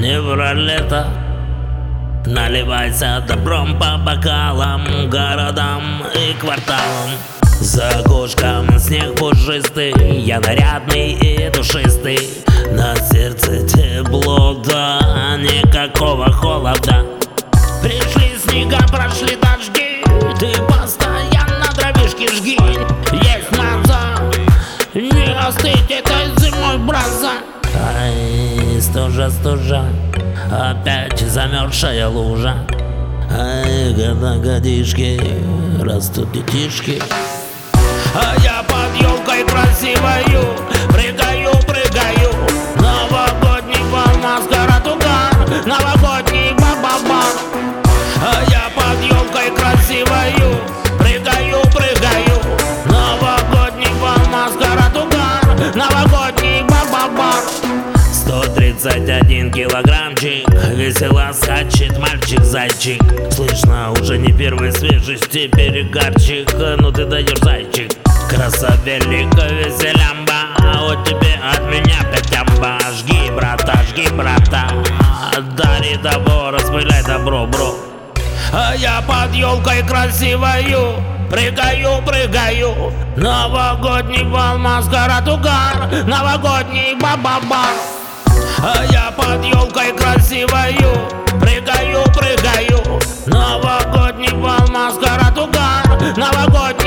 не про лето Наливайся добром по бокалам, городам и кварталам. За окошком снег пушистый, я нарядный и душистый. На сердце тепло, да никакого холода. Пришли снега, прошли дожди, ты постоянно дровишки жги. Есть надо, не остыть этой зимой, браза Ай, стужа, стужа Опять замерзшая лужа. Ай, года годишки Растут детишки. А я под елкой красивою Прыгаю, прыгаю. Новогодний бал, маскарад, угар Новогодний 131 килограммчик. Весело скачет мальчик-зайчик Слышно уже не первой свежести перегарчик Ну ты даешь зайчик. Красавелика веселямба. А вот тебе от меня пятямба. Жги, брата, жги, брата. Дари добро, распыляй добро, бро. А я под елкой красивою. Прыгаю, прыгаю. Новогодний бал, маскарад, угар. Новогодний бабабар а я под елкой красивою Прыгаю, прыгаю. Новогодний бал, маскарад, угар Новогодний